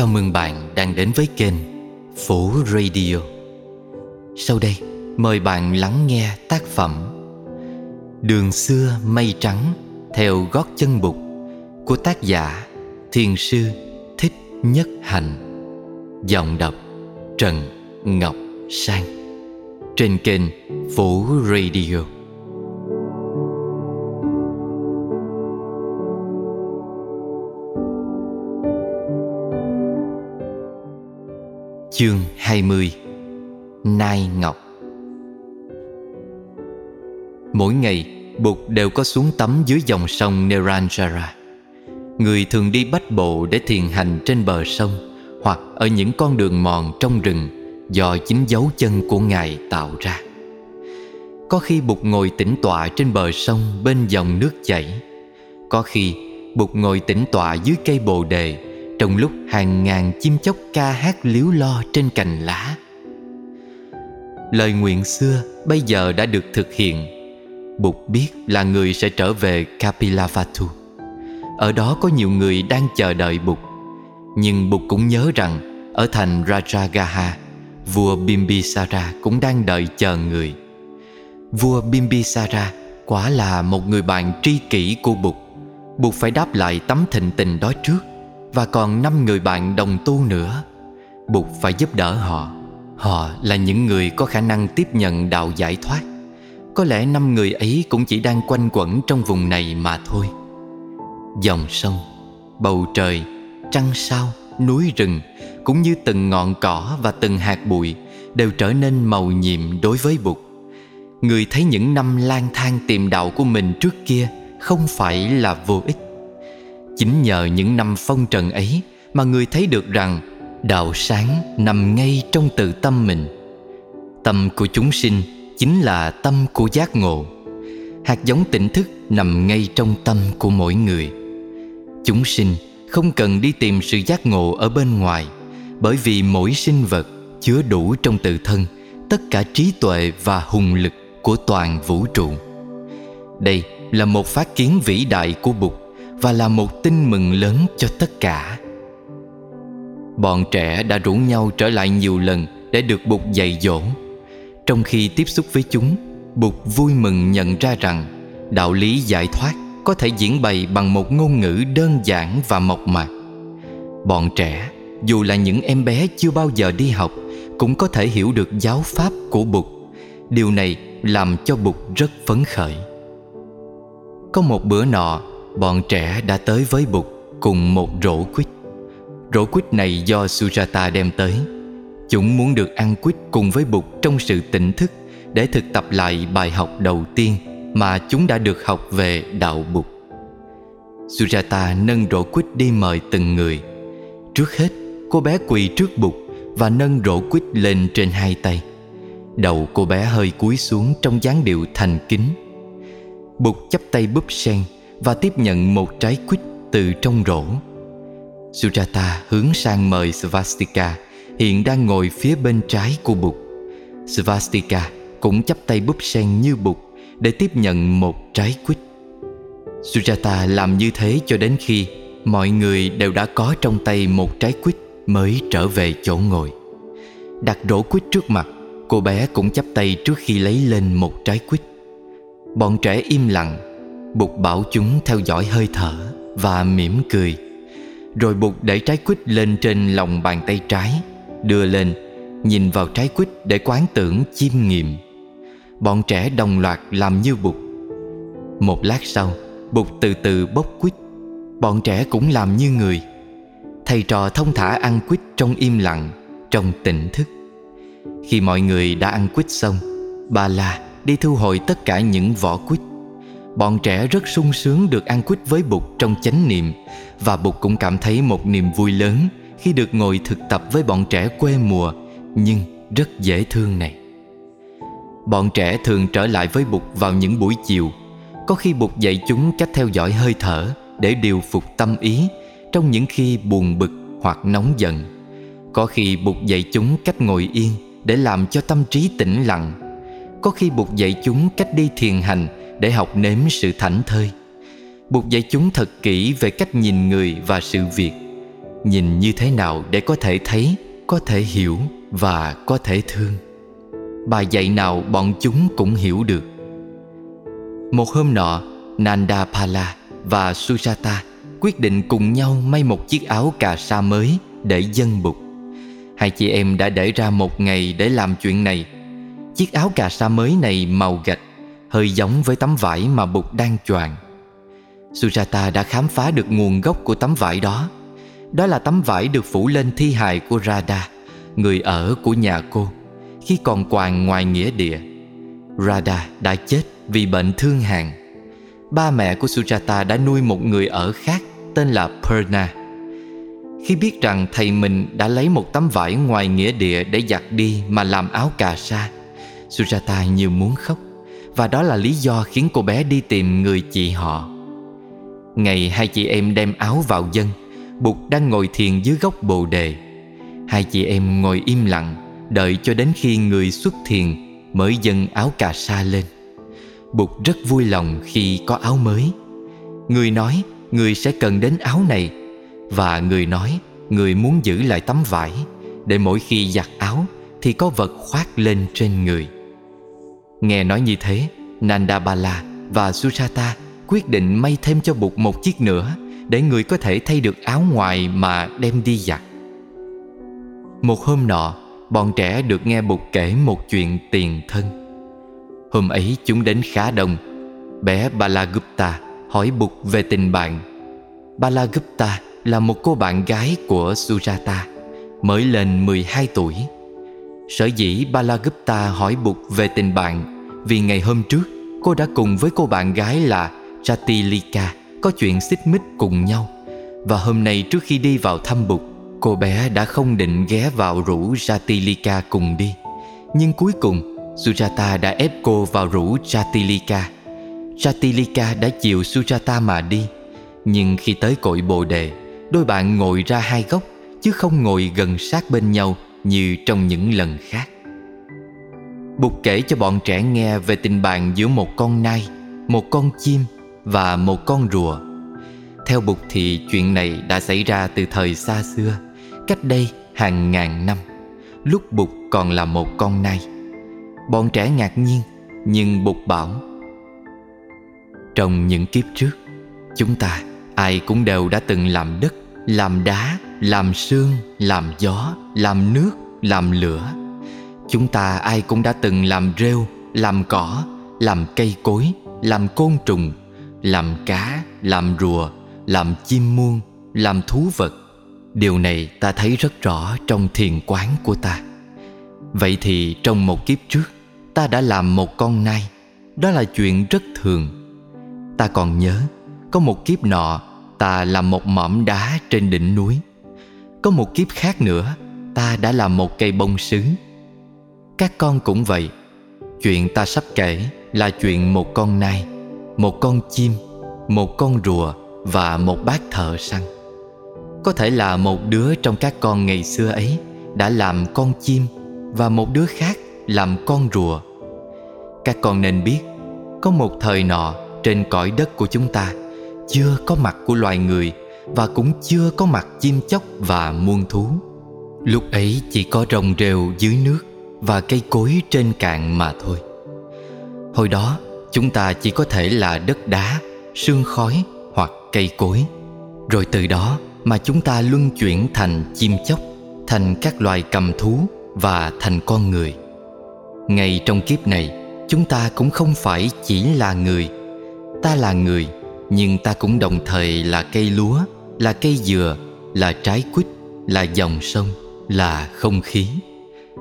Chào mừng bạn đang đến với kênh phủ Radio. Sau đây, mời bạn lắng nghe tác phẩm Đường xưa mây trắng theo gót chân bục Của tác giả, Thiền sư Thích Nhất Hạnh. Giọng đọc Trần Ngọc Sang. Trên kênh phủ Radio. Chương 20 Nai Ngọc. Mỗi ngày, Bụt đều có xuống tắm dưới dòng sông Neranjara. Người thường đi bách bộ để thiền hành trên bờ sông Hoặc ở những con đường mòn trong rừng Do chính dấu chân của Ngài tạo ra. Có khi Bụt ngồi tĩnh tọa trên bờ sông bên dòng nước chảy. Có khi Bụt ngồi tĩnh tọa dưới cây bồ đề trong lúc hàng ngàn chim chóc ca hát líu lo trên cành lá. Lời nguyện xưa bây giờ đã được thực hiện. Bụt biết là người sẽ trở về kapilavatthu ở đó có nhiều người đang chờ đợi bụt. Nhưng bụt cũng nhớ rằng ở thành rajagaha, vua bimbisara cũng đang đợi chờ người. Vua bimbisara quả là một người bạn tri kỷ của bụt. Bụt phải đáp lại tấm thịnh tình đó trước và còn năm người bạn đồng tu nữa. Buộc phải giúp đỡ họ. Họ là những người có khả năng tiếp nhận đạo giải thoát. Có lẽ năm người ấy cũng chỉ đang quanh quẩn trong vùng này mà thôi. Dòng sông, bầu trời, trăng sao, núi rừng Cũng như từng ngọn cỏ và từng hạt bụi Đều trở nên màu nhiệm đối với Bụt Người thấy những năm lang thang tìm đạo của mình trước kia Không phải là vô ích. Chính nhờ những năm phong trần ấy Mà người thấy được rằng Đạo sáng nằm ngay trong tự tâm mình. Tâm của chúng sinh Chính là tâm của giác ngộ. Hạt giống tỉnh thức nằm ngay trong tâm của mỗi người. Chúng sinh không cần đi tìm sự giác ngộ ở bên ngoài, Bởi vì mỗi sinh vật chứa đủ trong tự thân Tất cả trí tuệ và hùng lực của toàn vũ trụ. Đây là một phát kiến vĩ đại của Bụt và là một tin mừng lớn cho tất cả. Bọn trẻ đã rủ nhau trở lại nhiều lần để được bụt dạy dỗ. Trong khi tiếp xúc với chúng, bụt vui mừng nhận ra rằng đạo lý giải thoát có thể diễn bày bằng một ngôn ngữ đơn giản và mộc mạc. Bọn trẻ, dù là những em bé chưa bao giờ đi học, cũng có thể hiểu được giáo pháp của bụt. Điều này làm cho bụt rất phấn khởi. Có một bữa nọ Bọn trẻ đã tới với Bụt cùng một rổ quýt. Rổ quýt này do Sujata đem tới. Chúng muốn được ăn quýt cùng với Bụt trong sự tỉnh thức Để thực tập lại bài học đầu tiên Mà chúng đã được học về đạo Bụt. Sujata nâng rổ quýt đi mời từng người. Trước hết, cô bé quỳ trước Bụt Và nâng rổ quýt lên trên hai tay. Đầu cô bé hơi cúi xuống trong dáng điệu thành kính. Bụt chắp tay búp sen và tiếp nhận một trái quýt từ trong rổ. Sujata hướng sang mời Svastika hiện đang ngồi phía bên trái của Bụt. Svastika cũng chắp tay búp sen như Bụt để tiếp nhận một trái quýt. Sujata làm như thế cho đến khi mọi người đều đã có trong tay một trái quýt mới trở về chỗ ngồi. Đặt rổ quýt trước mặt, cô bé cũng chắp tay trước khi lấy lên một trái quýt. Bọn trẻ im lặng Bụt bảo chúng theo dõi hơi thở Và mỉm cười. Rồi Bụt để trái quýt lên trên lòng bàn tay trái, Đưa lên, Nhìn vào trái quýt để quán tưởng chiêm nghiệm. Bọn trẻ đồng loạt làm như Bụt Một lát sau Bụt từ từ bốc quýt. Bọn trẻ cũng làm như người. Thầy trò thông thả ăn quýt trong im lặng, Trong tỉnh thức. Khi mọi người đã ăn quýt xong, Bà La đi thu hồi tất cả những vỏ quýt. Bọn trẻ rất sung sướng được ăn quýt với Bụt trong chánh niệm, Và Bụt cũng cảm thấy một niềm vui lớn Khi được ngồi thực tập với bọn trẻ quê mùa, Nhưng rất dễ thương này. Bọn trẻ thường trở lại với Bụt vào những buổi chiều. Có khi Bụt dạy chúng cách theo dõi hơi thở Để điều phục tâm ý Trong những khi buồn bực hoặc nóng giận. Có khi Bụt dạy chúng cách ngồi yên Để làm cho tâm trí tĩnh lặng. Có khi Bụt dạy chúng cách đi thiền hành để học nếm sự thảnh thơi. Buộc dạy chúng thật kỹ về cách nhìn người và sự việc. Nhìn như thế nào để có thể thấy, có thể hiểu và có thể thương. Bài dạy nào bọn chúng cũng hiểu được. Một hôm nọ nanda pala và sujata quyết định cùng nhau may một chiếc áo cà sa mới để dân bục. Hai chị em đã để ra một ngày để làm chuyện này. Chiếc áo cà sa mới này màu gạch hơi giống với tấm vải mà Bụt đang choàng. Sujata đã khám phá được nguồn gốc của tấm vải đó. Đó là tấm vải được phủ lên thi hài của Radha, Người ở của nhà cô, Khi còn quàng ngoài nghĩa địa. Radha đã chết vì bệnh thương hàn. Ba mẹ của Sujata đã nuôi một người ở khác, Tên là Purna Khi biết rằng thầy mình đã lấy một tấm vải ngoài nghĩa địa Để giặt đi mà làm áo cà sa Sujata như muốn khóc. Và đó là lý do khiến cô bé đi tìm người chị họ. Ngày hai chị em đem áo vào dân, Bụt đang ngồi thiền dưới gốc bồ đề. Hai chị em ngồi im lặng, Đợi cho đến khi người xuất thiền Mới dâng áo cà sa lên. Bụt rất vui lòng khi có áo mới. Người nói, người sẽ cần đến áo này. Và người nói, người muốn giữ lại tấm vải, Để mỗi khi giặt áo Thì có vật khoác lên trên người. Nghe nói như thế, Nandabala và Susata quyết định may thêm cho Bụt một chiếc nữa để người có thể thay được áo ngoài mà đem đi giặt. Một hôm nọ, Bọn trẻ được nghe Bụt kể một chuyện tiền thân. Hôm ấy chúng đến khá đông. Bé Balagupta hỏi Bụt về tình bạn. Balagupta là một cô bạn gái của Sujata Mới lên 12 tuổi. Sở dĩ Balagupta hỏi Bụt về tình bạn, Vì ngày hôm trước, Cô đã cùng với cô bạn gái là Chatilika có chuyện xích mích cùng nhau. Và hôm nay trước khi đi vào thăm Bụt Cô bé đã không định ghé vào rủ Chatilika cùng đi. Nhưng cuối cùng, Sujata đã ép cô vào rủ Chatilika. Chatilika đã chịu Sujata mà đi. Nhưng khi tới cội bồ đề, Đôi bạn ngồi ra hai góc, Chứ không ngồi gần sát bên nhau. Như trong những lần khác. Bụt kể cho bọn trẻ nghe về tình bạn giữa một con nai Một con chim và một con rùa. Theo Bụt thì chuyện này đã xảy ra từ thời xa xưa Cách đây hàng ngàn năm Lúc Bụt còn là một con nai. Bọn trẻ ngạc nhiên Nhưng Bụt bảo Trong những kiếp trước Chúng ta ai cũng đều đã từng làm đất Làm đá, làm sương, làm gió, làm nước, làm lửa. Chúng ta ai cũng đã từng làm rêu, làm cỏ, làm cây cối, làm côn trùng làm cá, làm rùa, làm chim muông, làm thú vật. Điều này ta thấy rất rõ trong thiền quán của ta. Vậy thì trong một kiếp trước Ta đã làm một con nai. Đó là chuyện rất thường. Ta còn nhớ Có một kiếp nọ Ta làm một mỏm đá trên đỉnh núi. Có một kiếp khác nữa, Ta đã làm một cây bông sứ. Các con cũng vậy, Chuyện ta sắp kể là chuyện một con nai, một con chim, một con rùa và một bác thợ săn. Có thể là một đứa trong các con ngày xưa ấy đã làm con chim và một đứa khác làm con rùa. Các con nên biết, có một thời nọ trên cõi đất của chúng ta, chưa có mặt của loài người và cũng chưa có mặt chim chóc và muôn thú. Lúc ấy chỉ có rồng rêu dưới nước và cây cối trên cạn mà thôi. Hồi đó, chúng ta chỉ có thể là đất đá, sương khói hoặc cây cối. Rồi từ đó mà chúng ta luân chuyển thành chim chóc, thành các loài cầm thú và thành con người. Ngay trong kiếp này, chúng ta cũng không phải chỉ là người. Ta là người, nhưng ta cũng đồng thời là cây lúa là cây dừa là trái quýt là dòng sông là không khí.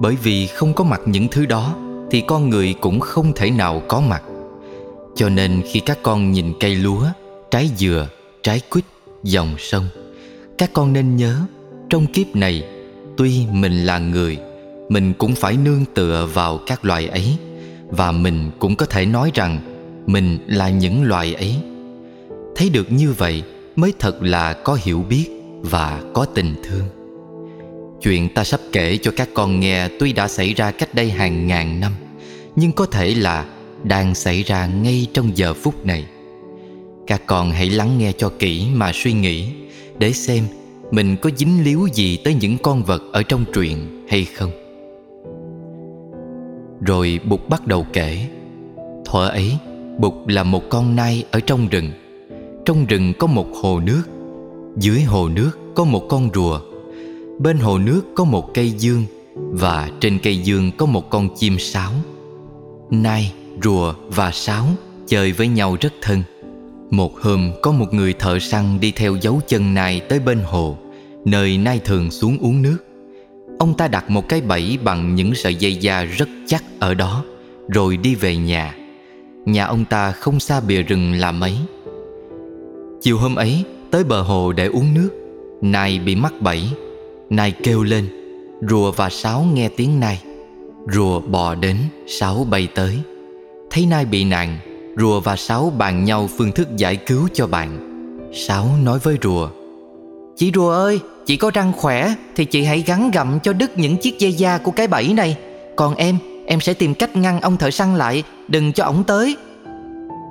Bởi vì không có mặt những thứ đó thì con người cũng không thể nào có mặt. Cho nên khi các con nhìn cây lúa, trái dừa, trái quýt, dòng sông Các con nên nhớ Trong kiếp này Tuy mình là người Mình cũng phải nương tựa vào các loài ấy. Và mình cũng có thể nói rằng Mình là những loài ấy. Thấy được như vậy Mới thật là có hiểu biết Và có tình thương. Chuyện ta sắp kể cho các con nghe Tuy đã xảy ra cách đây hàng ngàn năm, Nhưng có thể là đang xảy ra ngay trong giờ phút này. Các con hãy lắng nghe cho kỹ mà suy nghĩ để xem Mình có dính líu gì tới những con vật ở trong truyện hay không. Rồi Bụt bắt đầu kể. Thuở ấy, Bụt là một con nai ở trong rừng. Trong rừng có một hồ nước Dưới hồ nước có một con rùa Bên hồ nước có một cây dương Và trên cây dương có một con chim sáo. Nai, rùa và sáo chơi với nhau rất thân. Một hôm có một người thợ săn đi theo dấu chân nai tới bên hồ Nơi nai thường xuống uống nước. Ông ta đặt một cái bẫy bằng những sợi dây da rất chắc ở đó Rồi đi về nhà. Nhà ông ta không xa bìa rừng là mấy. Chiều hôm ấy, tới bờ hồ để uống nước. Nai bị mắc bẫy. Nai kêu lên. Rùa và sáo nghe tiếng nai. Rùa bò đến, Sáo bay tới. Thấy nai bị nạn, Rùa và sáo bàn nhau phương thức giải cứu cho bạn. Sáo nói với rùa, Chị rùa ơi, Chị có răng khỏe Thì chị hãy gắn gặm cho đứt những chiếc dây da của cái bẫy này. Còn em Em sẽ tìm cách ngăn ông thợ săn lại, Đừng cho ổng tới.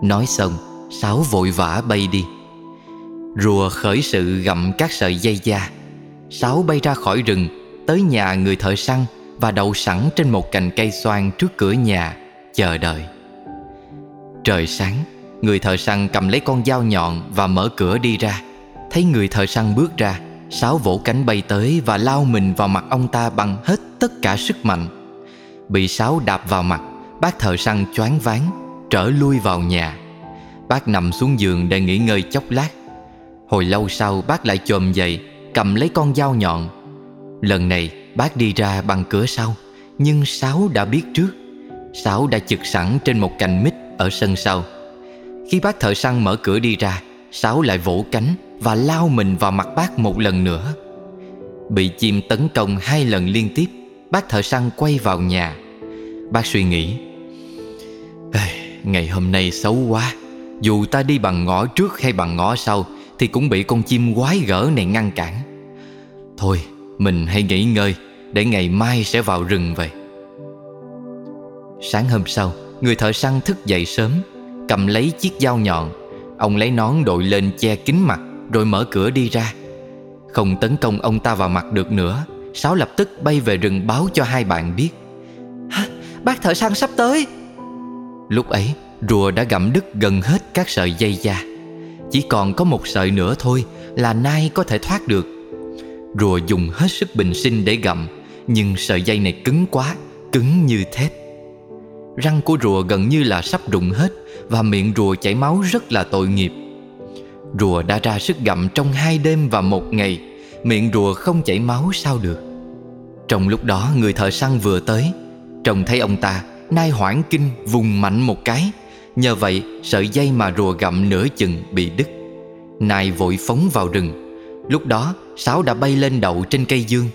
Nói xong, Sáo vội vã bay đi. Rùa khởi sự gặm các sợi dây da. Sáo bay ra khỏi rừng, Tới nhà người thợ săn Và đậu sẵn trên một cành cây xoan trước cửa nhà, Chờ đợi. Trời sáng, Người thợ săn cầm lấy con dao nhọn Và mở cửa đi ra. Thấy người thợ săn bước ra Sáo vỗ cánh bay tới Và lao mình vào mặt ông ta bằng hết tất cả sức mạnh. Bị Sáo đạp vào mặt, Bác thợ săn choáng váng, Trở lui vào nhà. Bác nằm xuống giường để nghỉ ngơi chốc lát. Hồi lâu sau bác lại chồm dậy, Cầm lấy con dao nhọn. Lần này bác đi ra bằng cửa sau, Nhưng Sáu đã biết trước. Sáu đã chực sẵn trên một cành mít Ở sân sau. Khi bác thợ săn mở cửa đi ra, Sáu lại vỗ cánh Và lao mình vào mặt bác một lần nữa. Bị chim tấn công hai lần liên tiếp, Bác thợ săn quay vào nhà. Bác suy nghĩ Ngày hôm nay xấu quá, Dù ta đi bằng ngõ trước hay bằng ngõ sau thì cũng bị con chim quái gở này ngăn cản. Thôi, mình hãy nghỉ ngơi, Để ngày mai sẽ vào rừng vậy Sáng hôm sau, Người thợ săn thức dậy sớm, Cầm lấy chiếc dao nhọn. Ông lấy nón đội lên che kín mặt, Rồi mở cửa đi ra. Không tấn công ông ta vào mặt được nữa, Sáu lập tức bay về rừng báo cho hai bạn biết. Hả? Bác thợ săn sắp tới. Lúc ấy, rùa đã gặm đứt gần hết các sợi dây da. Chỉ còn có một sợi nữa thôi Là nai có thể thoát được. Rùa dùng hết sức bình sinh để gặm, Nhưng sợi dây này cứng quá, Cứng như thép. Răng của rùa gần như là sắp rụng hết Và miệng rùa chảy máu rất là tội nghiệp. Rùa đã ra sức gặm trong hai đêm và một ngày, Miệng rùa không chảy máu sao được. Trong lúc đó, người thợ săn vừa tới. Trông thấy ông ta, Nai hoảng kinh vùng mạnh một cái Nhờ vậy, sợi dây mà rùa gặm nửa chừng bị đứt. Nai vội phóng vào rừng. Lúc đó Sáo đã bay lên đậu trên cây dương.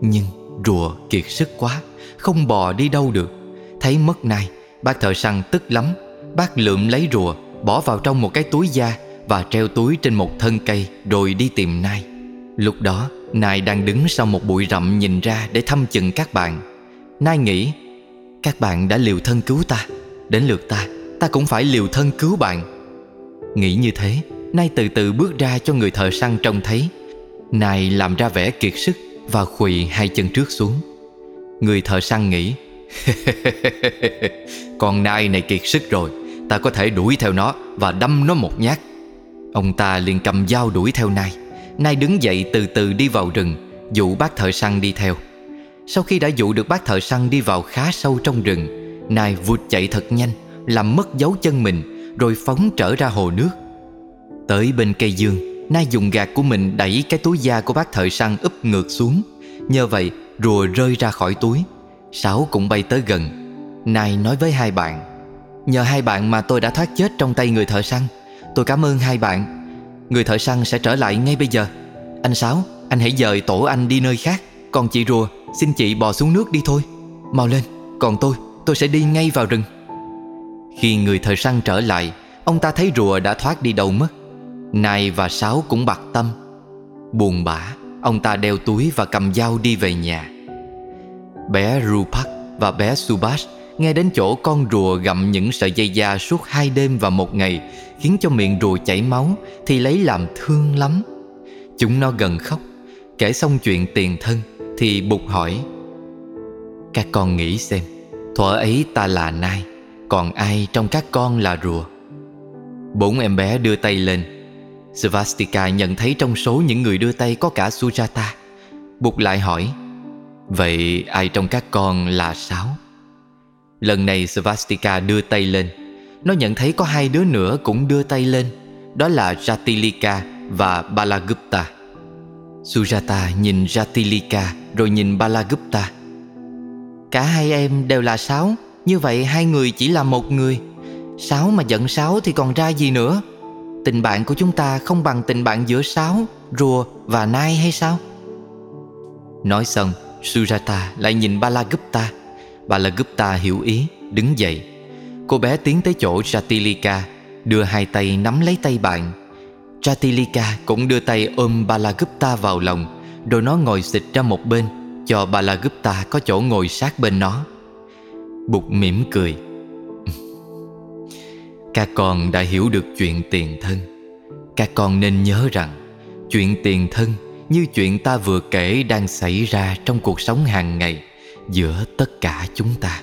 Nhưng rùa kiệt sức quá, Không bò đi đâu được. Thấy mất nai, Bác thợ săn tức lắm. Bác lượm lấy rùa, Bỏ vào trong một cái túi da Và treo túi trên một thân cây Rồi đi tìm nai. Lúc đó, Nai đang đứng sau một bụi rậm nhìn ra Để thăm chừng các bạn. Nai nghĩ, Các bạn đã liều thân cứu ta, Đến lượt ta. Ta cũng phải liều thân cứu bạn. Nghĩ như thế, nay từ từ bước ra cho người thợ săn trông thấy. Nay làm ra vẻ kiệt sức Và khuỵ hai chân trước xuống. Người thợ săn nghĩ, Con nai này kiệt sức rồi, Ta có thể đuổi theo nó Và đâm nó một nhát. Ông ta liền cầm dao đuổi theo nai. Nai đứng dậy từ từ đi vào rừng, Dụ bác thợ săn đi theo. Sau khi đã dụ được bác thợ săn đi vào khá sâu trong rừng, Nai vụt chạy thật nhanh. Làm mất dấu chân mình, Rồi phóng trở ra hồ nước. Tới bên cây dương, Nai dùng gạt của mình đẩy cái túi da của bác thợ săn úp ngược xuống. Nhờ vậy, rùa rơi ra khỏi túi. Sáu cũng bay tới gần. Nai nói với hai bạn, Nhờ hai bạn mà tôi đã thoát chết trong tay người thợ săn. Tôi cảm ơn hai bạn. Người thợ săn sẽ trở lại ngay bây giờ. Anh Sáu Anh hãy dời tổ anh đi nơi khác. Còn chị rùa, Xin chị bò xuống nước đi thôi. Mau lên, Còn tôi Tôi sẽ đi ngay vào rừng. Khi người thợ săn trở lại Ông ta thấy rùa đã thoát đi đâu mất. Nai và Sáu cũng bạc tâm. Buồn bã Ông ta đeo túi và cầm dao đi về nhà. Bé Rupak và bé Subash nghe đến chỗ con rùa gặm những sợi dây da suốt hai đêm và một ngày khiến cho miệng rùa chảy máu thì lấy làm thương lắm. Chúng nó gần khóc, kể xong chuyện tiền thân Thì Bụt hỏi Các con nghĩ xem Thuở ấy ta là nai còn ai trong các con là rùa? Bốn em bé đưa tay lên. Svastika nhận thấy trong số những người đưa tay có cả Sujata buộc lại hỏi, Vậy ai trong các con là sáu? Lần này Svastika đưa tay lên. Nó nhận thấy có hai đứa nữa cũng đưa tay lên. Đó là Jatilika và Balagupta. Sujata nhìn Jatilika rồi nhìn Balagupta. Cả hai em đều là sáu? Như vậy hai người chỉ là một người. Sáu mà giận sáu thì còn ra gì nữa? Tình bạn của chúng ta không bằng tình bạn giữa sáu, rùa và nai hay sao? Nói xong Surata lại nhìn Balagupta. Balagupta hiểu ý, Đứng dậy. Cô bé tiến tới chỗ Jatilika Đưa hai tay nắm lấy tay bạn. Jatilika cũng đưa tay ôm Balagupta vào lòng, Rồi nó ngồi xịt ra một bên, Cho Balagupta có chỗ ngồi sát bên nó. Bụt mỉm cười. Các con đã hiểu được chuyện tiền thân. Các con nên nhớ rằng, Chuyện tiền thân như chuyện ta vừa kể đang xảy ra trong cuộc sống hàng ngày giữa tất cả chúng ta.